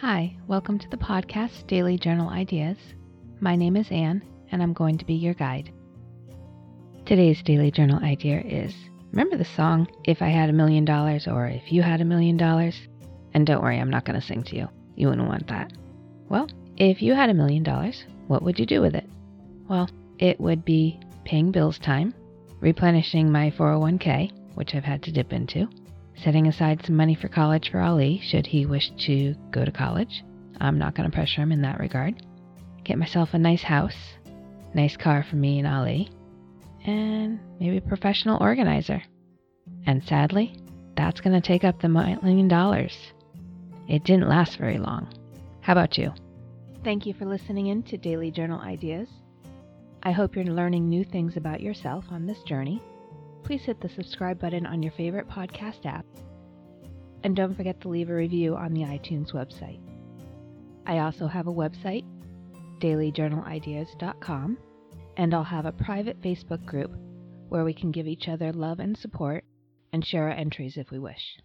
Hi, welcome to the podcast Daily Journal Ideas. My name is Anne, and I'm going to be your guide. Today's Daily Journal idea is remember the song If I Had a Million Dollars or If You Had a Million Dollars? And don't worry, I'm not going to sing to you. You wouldn't want that. Well, if you had a million dollars, what would you do with it? Well, it would be paying bills time, replenishing my 401k, which I've had to dip into, setting aside some money for college for Ali should he wish to go to college. I'm not going to pressure him in that regard. Get myself a nice house, nice car for me and Ali, and maybe a professional organizer. And sadly, that's going to take up the million dollars. It didn't last very long. How about you? Thank you for listening in to Daily Journal Ideas. I hope you're learning new things about yourself on this journey please hit the subscribe button on your favorite podcast app. And don't forget to leave a review on the iTunes website. I also have a website, dailyjournalideas.com, and I'll have a private Facebook group where we can give each other love and support and share our entries if we wish.